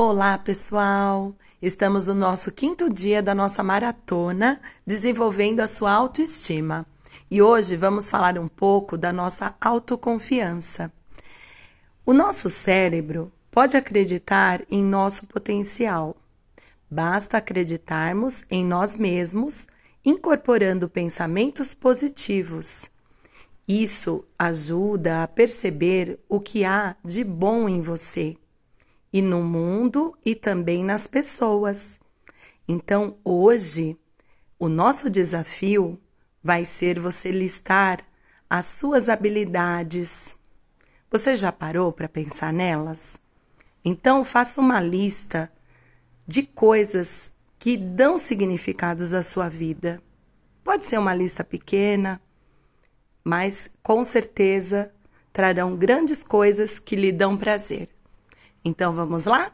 Olá, pessoal! Estamos no nosso quinto dia da nossa maratona desenvolvendo a sua autoestima. E hoje vamos falar um pouco da nossa autoconfiança. O nosso cérebro pode acreditar em nosso potencial. Basta acreditarmos em nós mesmos, incorporando pensamentos positivos. Isso ajuda a perceber o que há de bom em você e no mundo e também nas pessoas. Então, hoje, o nosso desafio vai ser você listar as suas habilidades. Você já parou para pensar nelas? Então, faça uma lista de coisas que dão significados à sua vida. Pode ser uma lista pequena, mas com certeza trarão grandes coisas que lhe dão prazer. Então vamos lá?